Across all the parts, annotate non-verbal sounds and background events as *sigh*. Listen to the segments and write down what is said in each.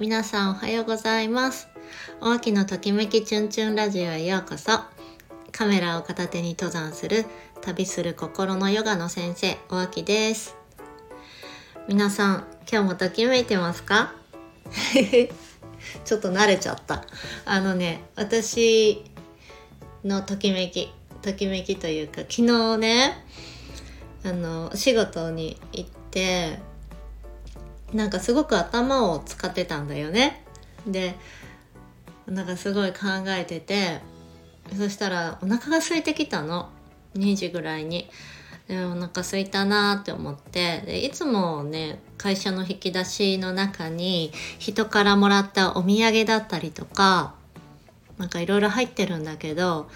皆さんおはようございます。大きのときめきチュンチュンラジオへようこそ。カメラを片手に登山する旅する心のヨガの先生大きです。皆さん今日もときめいてますか？*laughs* ちょっと慣れちゃった。あのね私のときめきときめきというか昨日ねあの仕事に行ってなんかすごく頭を使ってたんだよね。でなんかすごい考えててそしたらお腹が空いてきたの。2時ぐらいに。でお腹空いたなって思って。でいつもね会社の引き出しの中に人からもらったお土産だったりとかなんかいろいろ入ってるんだけど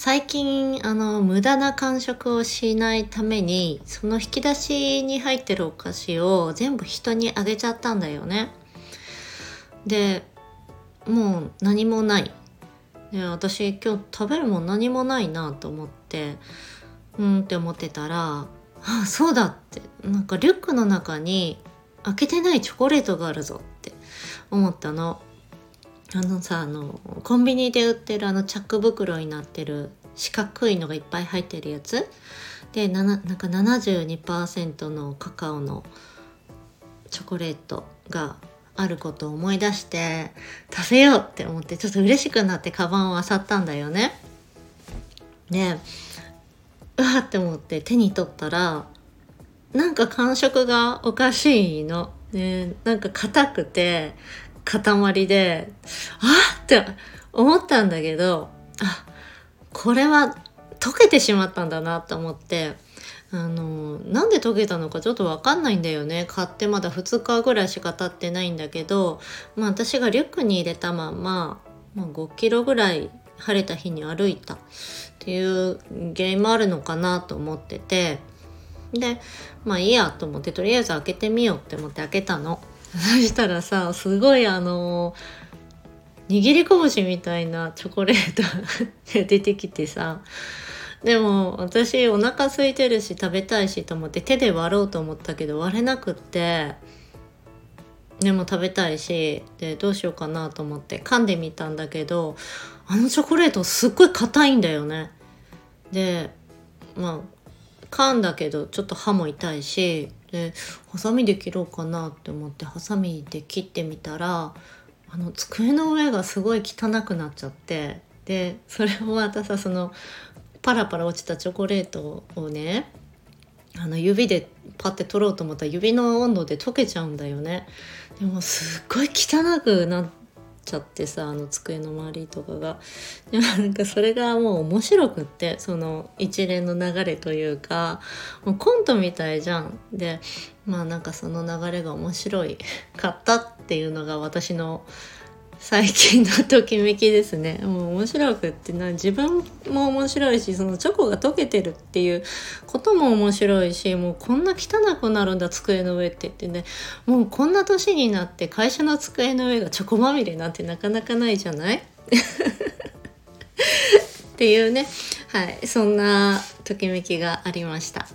最近あの無駄な間食をしないためにその引き出しに入ってるお菓子を全部人にあげちゃったんだよね。でもう何もないで私今日食べるもん何もないなと思ってうんって思ってたらあそうだってなんかリュックの中に開けてないチョコレートがあるぞって思ったの。あのさあのコンビニで売ってるあのチャック袋になってる四角いのがいっぱい入ってるやつでななんか72%のカカオのチョコレートがあることを思い出して食べようって思ってちょっと嬉しくなってカバンを漁ったんだよね。でうわって思って手に取ったらなんか感触がおかしいの。ね、なんか硬くて塊で、あって思ったんだけど、あ、これは溶けてしまったんだなと思って、あの、なんで溶けたのかちょっとわかんないんだよね。買ってまだ2日ぐらいしか経ってないんだけど、まあ私がリュックに入れたまま、まあ、5キロぐらい晴れた日に歩いたっていう原因もあるのかなと思ってて、で、まあいいやと思ってとりあえず開けてみようって思って開けたの。*laughs* そしたらさすごいあの握り拳みたいなチョコレートが *laughs* 出てきてさでも私お腹空いてるし食べたいしと思って手で割ろうと思ったけど割れなくってでも食べたいしでどうしようかなと思って噛んでみたんだけどあのチョコレートすっごい硬いんだよね。でまあ噛んだけどちょっと歯も痛いしでハサミで切ろうかなって思ってハサミで切ってみたらあの机の上がすごい汚くなっちゃってでそれをまたさそのパラパラ落ちたチョコレートをねあの指でパッて取ろうと思ったら指の温度で溶けちゃうんだよね。でもすっごい汚くなっちゃってさあの机の周りとかが。*laughs* でもなんかそれがもう面白くってその一連の流れというかもうコントみたいじゃん。でまあなんかその流れが面白い。かったっていうのが私の最近のときめきですね。もう面白くってな自分も面白いしそのチョコが溶けてるっていうことも面白いしもうこんな汚くなるんだ机の上って言ってね。もうこんな年になって会社の机の上がチョコまみれなんてなかなかないじゃない？*laughs* っていうね。はい。そんなときめきがありました。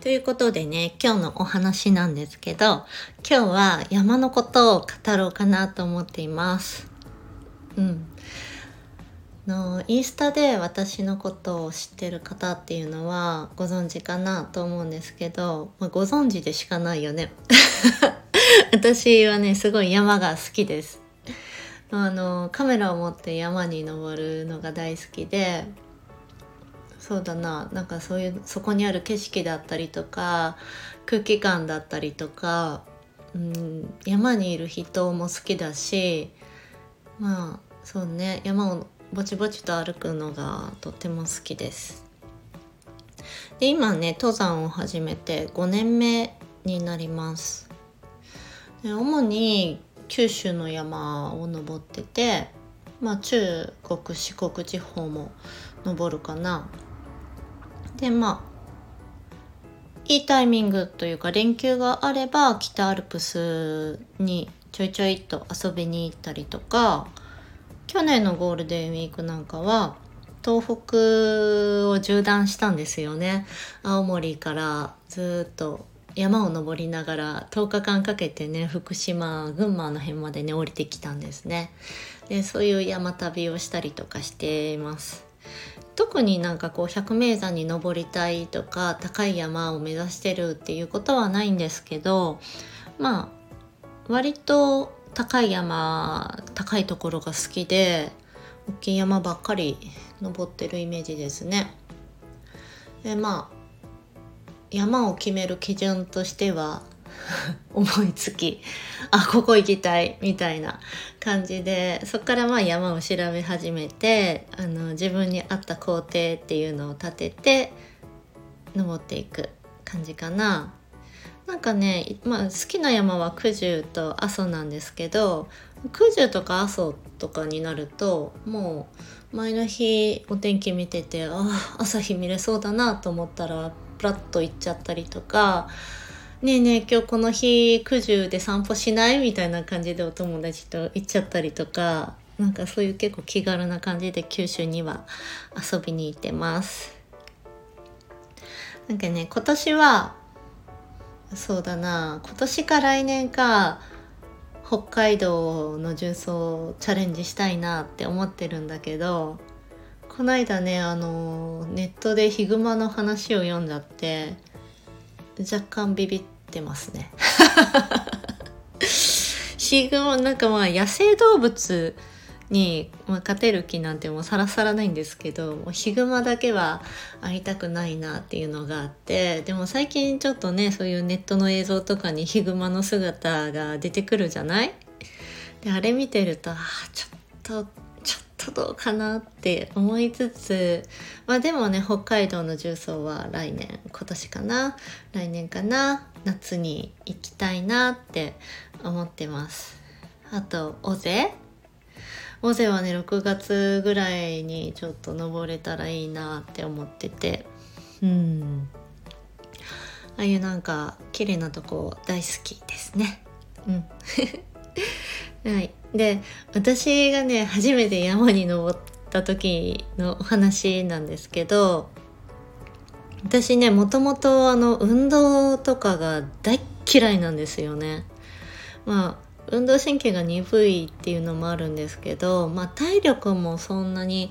ということでね、今日のお話なんですけど、今日は山のことを語ろうかなと思っています。うん。のインスタで私のことを知ってる方っていうのはご存知かなと思うんですけど、まあ、ご存知でしかないよね。*laughs* 私はね、すごい山が好きです。あの、カメラを持って山に登るのが大好きで、そうだななんかそういうそこにある景色だったりとか空気感だったりとか、うん、山にいる人も好きだしまあそうね山をぼちぼちと歩くのがとても好きです。で今ね登山を始めて5年目になります。で主に九州の山を登ってて、まあ、中国四国地方も登るかなでまあいいタイミングというか連休があれば北アルプスにちょいちょいと遊びに行ったりとか去年のゴールデンウィークなんかは東北を縦断したんですよね。青森からずっと山を登りながら10日間かけてね福島群馬の辺までね降りてきたんですね。でそういう山旅をしたりとかしています。特になんかこう百名山に登りたいとか高い山を目指してるっていうことはないんですけどまあ割と高い山高いところが好きで大きい山ばっかり登ってるイメージですね。でまあ山を決める基準としては *laughs* 思いつきあここ行きたいみたいな感じでそこからまあ山を調べ始めてあの自分に合った工程っていうのを立てて登っていく感じかな。なんかね、まあ、好きな山は九十と阿蘇なんですけど九十とか阿蘇とかになるともう前の日お天気見ててあ朝日見れそうだなと思ったらプラッと行っちゃったりとかねえねえ今日この日九十で散歩しない？みたいな感じでお友達と行っちゃったりとかなんかそういう結構気軽な感じで九州には遊びに行ってます。なんかね今年はそうだな今年か来年か北海道の重曹チャレンジしたいなって思ってるんだけどこの間ねあのネットでヒグマの話を読んじゃって若干ビビってますね。*laughs* ヒグマなんかまあ野生動物に、ま、勝てる気なんてもうさらさらないんですけどもうヒグマだけは会いたくないなっていうのがあってでも最近ちょっとねそういうネットの映像とかにヒグマの姿が出てくるじゃない？であれ見てるとあちょっとっとどうかなって思いつつまあでもね北海道の重曹は来年今年かな来年かな夏に行きたいなって思ってます。あと尾瀬？尾瀬はね6月ぐらいにちょっと登れたらいいなって思ってて。うん。ああいうなんか綺麗なとこ大好きですね。うん。*laughs* はい。で私がね初めて山に登った時のお話なんですけど私ねもともとあの運動とかが大嫌いなんですよねまあ運動神経が鈍いっていうのもあるんですけど、まあ、体力もそんなに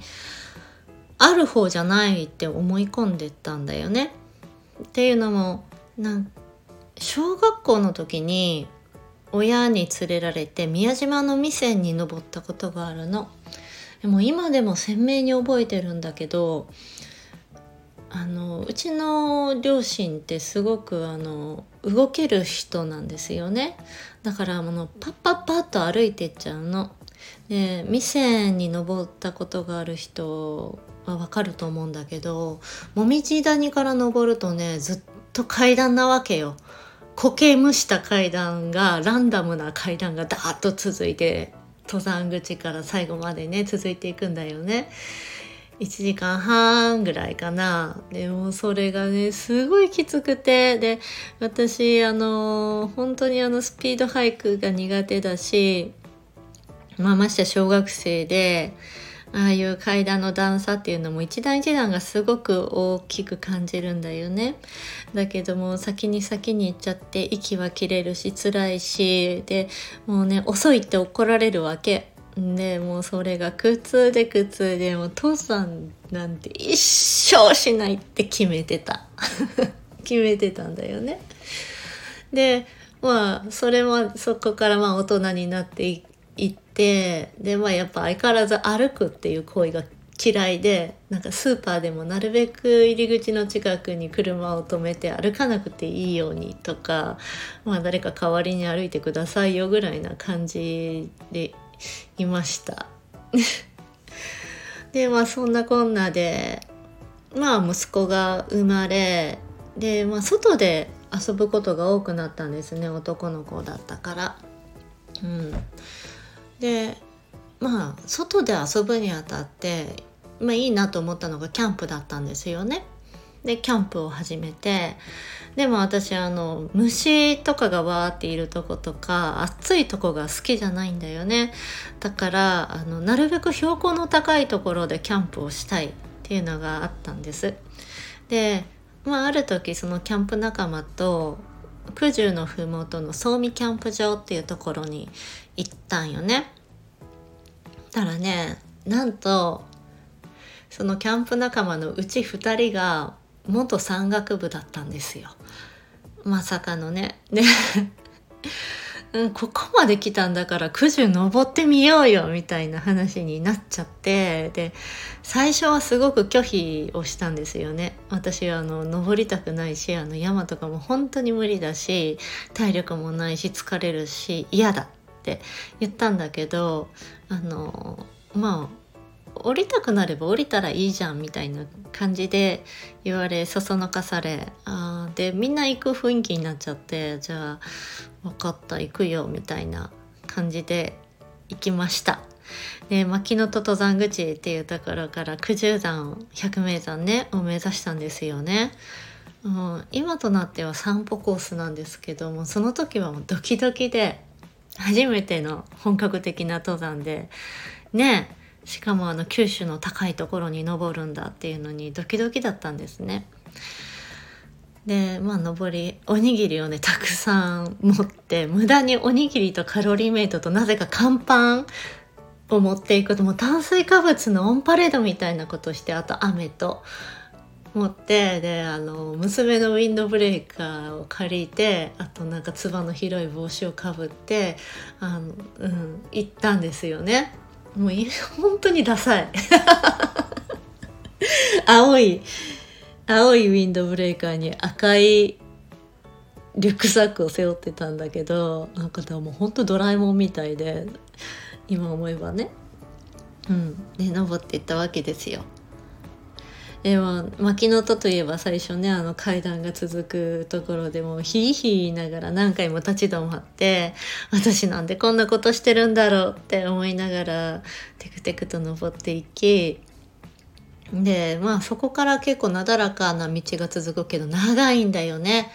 ある方じゃないって思い込んでたんだよね。っていうのもなん小学校の時に親に連れられて宮島の未線に登ったことがあるの。でも今でも鮮明に覚えてるんだけどあのうちの両親ってすごくあの動ける人なんですよねだからあのパッパッパッと歩いてっちゃうの。で店に登ったことがある人はわかると思うんだけどもみじ谷から登るとねずっと階段なわけよ。苔むした階段がランダムな階段がダーッと続いて登山口から最後までね続いていくんだよね。1時間半ぐらいかな。でもそれがね、すごいきつくて、で、私、あの、本当にあのスピードハイクが苦手だし、まあまして小学生で、ああいう階段の段差っていうのも一段一段がすごく大きく感じるんだよね。だけども先に先に行っちゃって息は切れるし辛いしでもうね遅いって怒られるわけ。でもうそれが苦痛で苦痛でもう父さんなんて一生しないって決めてた *laughs* 決めてたんだよねでまあそれもそこからまあ大人になっていってでまあやっぱ相変わらず歩くっていう行為が嫌いでなんかスーパーでもなるべく入り口の近くに車を止めて歩かなくていいようにとか、まあ、誰か代わりに歩いてくださいよぐらいな感じでいました *laughs* でまあそんなこんなでまあ息子が生まれで、まあ、外で遊ぶことが多くなったんですね男の子だったから。うん、でまあ外で遊ぶにあたって、まあ、いいなと思ったのがキャンプだったんですよね。でキャンプを始めてでも私あの虫とかがわーっているとことか暑いとこが好きじゃないんだよねだからあのなるべく標高の高いところでキャンプをしたいっていうのがあったんですでまあある時そのキャンプ仲間と九十の麓の総見キャンプ場っていうところに行ったんよね。たらねなんとそのキャンプ仲間のうち2人が元山岳部だったんですよ。まさかのね。でうん、ここまで来たんだから九十登ってみようよみたいな話になっちゃってで最初はすごく拒否をしたんですよね。私はあの登りたくないしあの山とかも本当に無理だし体力もないし疲れるし嫌だって言ったんだけどあのまあ降りたくなれば降りたらいいじゃんみたいな感じで言われそそのかされあでみんな行く雰囲気になっちゃってじゃあ分かった行くよみたいな感じで行きました。で牧野と登山口っていうところから九十山百名山ねを目指したんですよね。うん、今となっては散歩コースなんですけどもその時はもうドキドキで初めての本格的な登山でねしかもあの九州の高いところに登るんだっていうのにドキドキだったんですね。でまあ登りおにぎりをねたくさん持って無駄におにぎりとカロリーメイトとなぜか乾パンを持っていくともう炭水化物のオンパレードみたいなことしてあと飴と持ってであの娘のウィンドブレーカーを借りてあとなんかつばの広い帽子をかぶってあの、うん、行ったんですよね。もう *laughs* 本当にダサい *laughs* 青い青いウィンドブレーカーに赤いリュックサックを背負ってたんだけどなんかもうほんとドラえもんみたいで今思えばねうんで登っていったわけですよ。でも牧野とといえば最初ねあの階段が続くところでもひいひい言いながら何回も立ち止まって私なんでこんなことしてるんだろうって思いながらテクテクと登っていきでまあそこから結構なだらかな道が続くけど長いんだよね。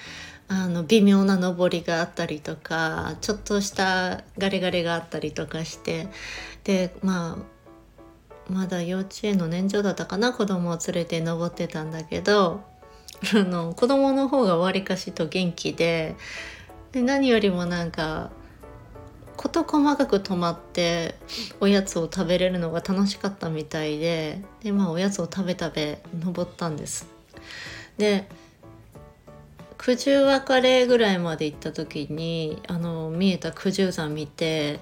あの微妙な登りがあったりとかちょっとしたガレガレがあったりとかしてでまあまだ幼稚園の年長だったかな子供を連れて登ってたんだけどあの子供の方がわりかしと元気でで何よりもなんか事細かく止まっておやつを食べれるのが楽しかったみたいででまあおやつを食べ食べ登ったんです。で九十別れぐらいまで行った時にあの見えた九十山見て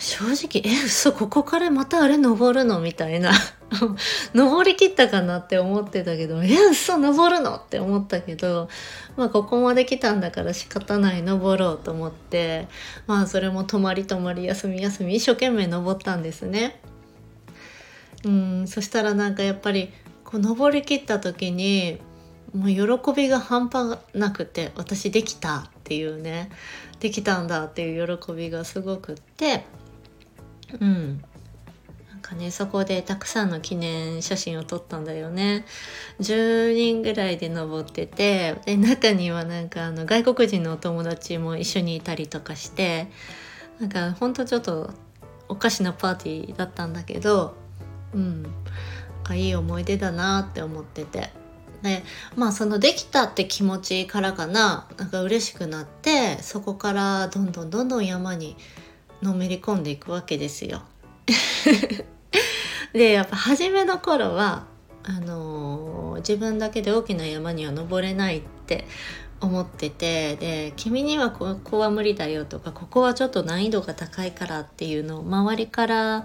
正直え嘘ここからまたあれ登るの？みたいな。*laughs* 登りきったかなって思ってたけどえ嘘登るの？って思ったけどまあここまで来たんだから仕方ない登ろうと思ってまあそれも泊まり泊まり休み休み一生懸命登ったんですね。うんそしたらなんかやっぱりこう登りきった時にもう喜びが半端なくて私できたっていうね。できたんだっていう喜びがすごくってうん。なんかねそこでたくさんの記念写真を撮ったんだよね。10人ぐらいで登っててで中にはなんかあの外国人のお友達も一緒にいたりとかしてなんかほんとちょっとおかしなパーティーだったんだけどうん。いい思い出だなって思ってて。でまあそのできたって気持ちからかななんか嬉しくなってそこからどんどんどんどん山にのめり込んでいくわけですよ。*laughs* でやっぱ初めの頃はあのー、自分だけで大きな山には登れないって思っててで君にはここは無理だよとかここはちょっと難易度が高いからっていうのを周りから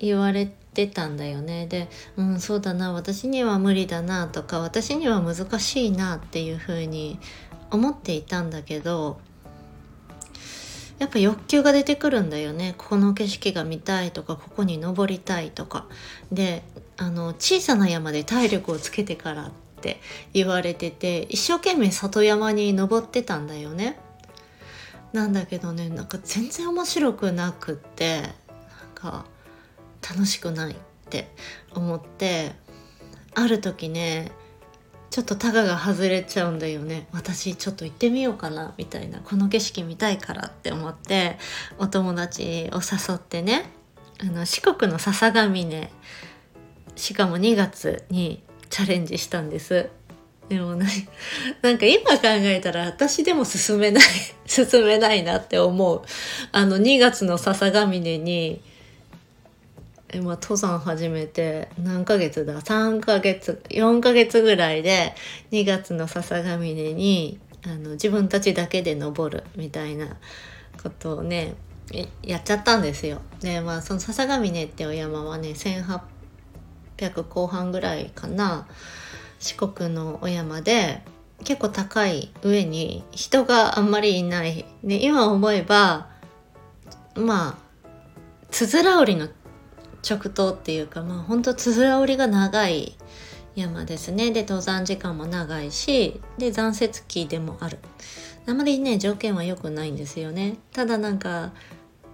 言われてたんだよねでうんそうだな私には無理だなとか私には難しいなっていうふうに思っていたんだけどやっぱ欲求が出てくるんだよね。ここの景色が見たいとかここに登りたいとか。であの小さな山で体力をつけてからって言われてて一生懸命里山に登ってたんだよね。なんだけどねなんか全然面白くなくってなんか楽しくないって思ってある時ねちょっとタガが外れちゃうんだよね。私ちょっと行ってみようかなみたいな。この景色見たいからって思ってお友達を誘ってねあの四国の笹ヶ峰しかも2月にチャレンジしたんです。でもな *laughs* なんか今考えたら私でも進めない *laughs* 進めないなって思う。あの2月の笹ヶ峰に、まあ、登山始めて何ヶ月だ？3ヶ月4ヶ月ぐらいで2月の笹ヶ峰にあの自分たちだけで登るみたいなことをねやっちゃったんですよ。でまあその笹ヶ峰ってお山はね1800後半ぐらいかな四国のお山で結構高い上に人があんまりいないで今思えばまあつづら折りの直登っていうかまあほんとつづら折りが長い山ですね。で登山時間も長いしで残雪期でもある。あまりね条件は良くないんですよね。ただなんか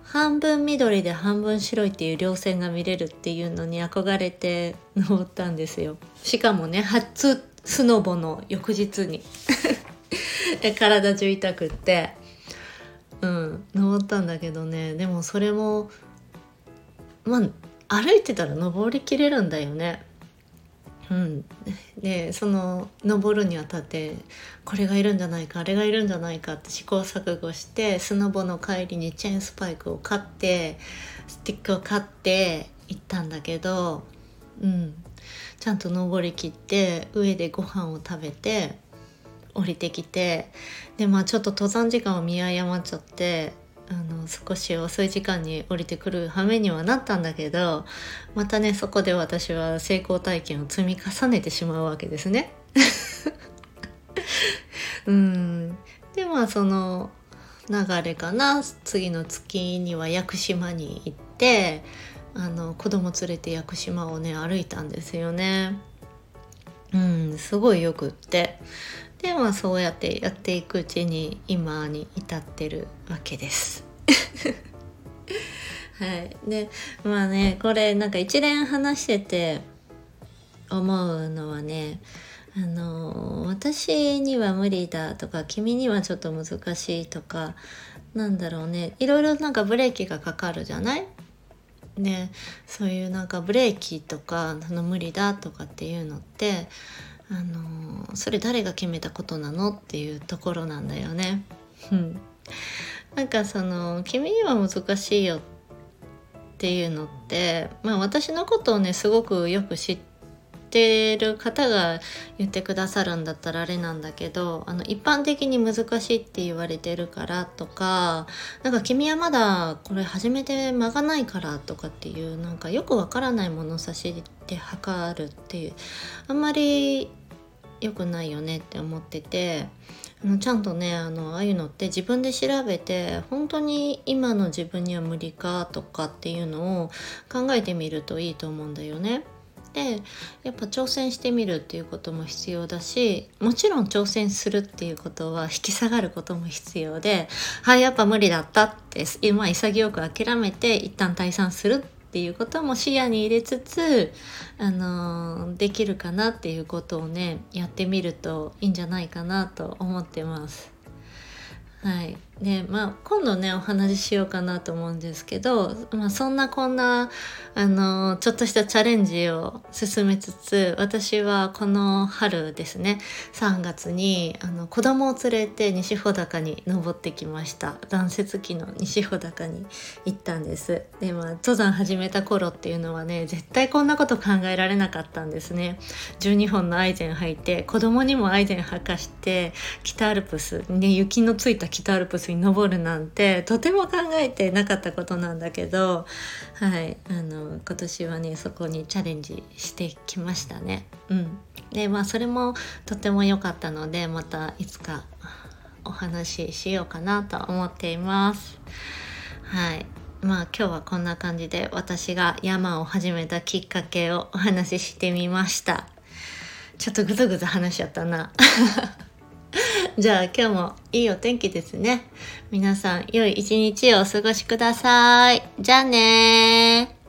半分緑で半分白いっていう稜線が見れるっていうのに憧れて登ったんですよ。しかもね初スノボの翌日に。*laughs* 体中痛くって。うん登ったんだけどね。でもそれもまあ歩いてたら登りきれるんだよね。うん、でその登るにあたってこれがいるんじゃないかあれがいるんじゃないかって試行錯誤してスノボの帰りにチェーンスパイクを買ってスティックを買って行ったんだけど、うん、ちゃんと登りきって上でご飯を食べて降りてきてでまあちょっと登山時間を見誤っちゃってあの少し遅い時間に降りてくる羽目にはなったんだけどまたねそこで私は成功体験を積み重ねてしまうわけですね。*laughs* うんでまあその流れかな次の月には屋久島に行ってあの子供連れて屋久島をね歩いたんですよね。うんすごいよくってでまあそうやってやっていくうちに今に至ってるわけです。はい、でまあねこれなんか一連話してて思うのはねあの私には無理だとか君にはちょっと難しいとかなんだろうね。いろいろなんかブレーキがかかるじゃない？ねそういうなんかブレーキとかその無理だとかっていうのってあのそれ誰が決めたことなの？っていうところなんだよね。うん、なんかその君には難しいよっていうのってまあ私のことをねすごくよく知ってる方が言ってくださるんだったらあれなんだけどあの一般的に難しいって言われてるからとかなんか君はまだこれ始めて間がないからとかっていうなんかよくわからない物差しで測るっていうあんまり良くないよねって思っててあのちゃんとねあのああいうのって自分で調べて本当に今の自分には無理かとかっていうのを考えてみるといいと思うんだよね。でやっぱ挑戦してみるっていうことも必要だしもちろん挑戦するっていうことは引き下がることも必要ではいやっぱ無理だったって今潔く諦めて一旦退散するってっていうことも視野に入れつつ、あのできるかなっていうことをねやってみるといいんじゃないかなと思ってます。はい。でまあ、今度ねお話ししようかなと思うんですけど、まあ、そんなこんなあのちょっとしたチャレンジを進めつつ私はこの春ですね3月にあの子供を連れて西穂高に登ってきました。断雪期の西穂高に行ったんです。で、まあ、登山始めた頃っていうのはね絶対こんなこと考えられなかったんですね。12本のアイゼン履いて子供にもアイゼン履かして北アルプス、ね、雪のついた北アルプスに登るなんてとても考えてなかったことなんだけど、はい、あの今年はねそこにチャレンジしてきましたね。うん、でまあそれもとても良かったのでまたいつかお話ししようかなと思っています。はいまあ今日はこんな感じで私が山を始めたきっかけをお話ししてみました。ちょっとぐずぐず話しちゃったな。じゃあ今日もいいお天気ですね。皆さん良い一日をお過ごしください。じゃあね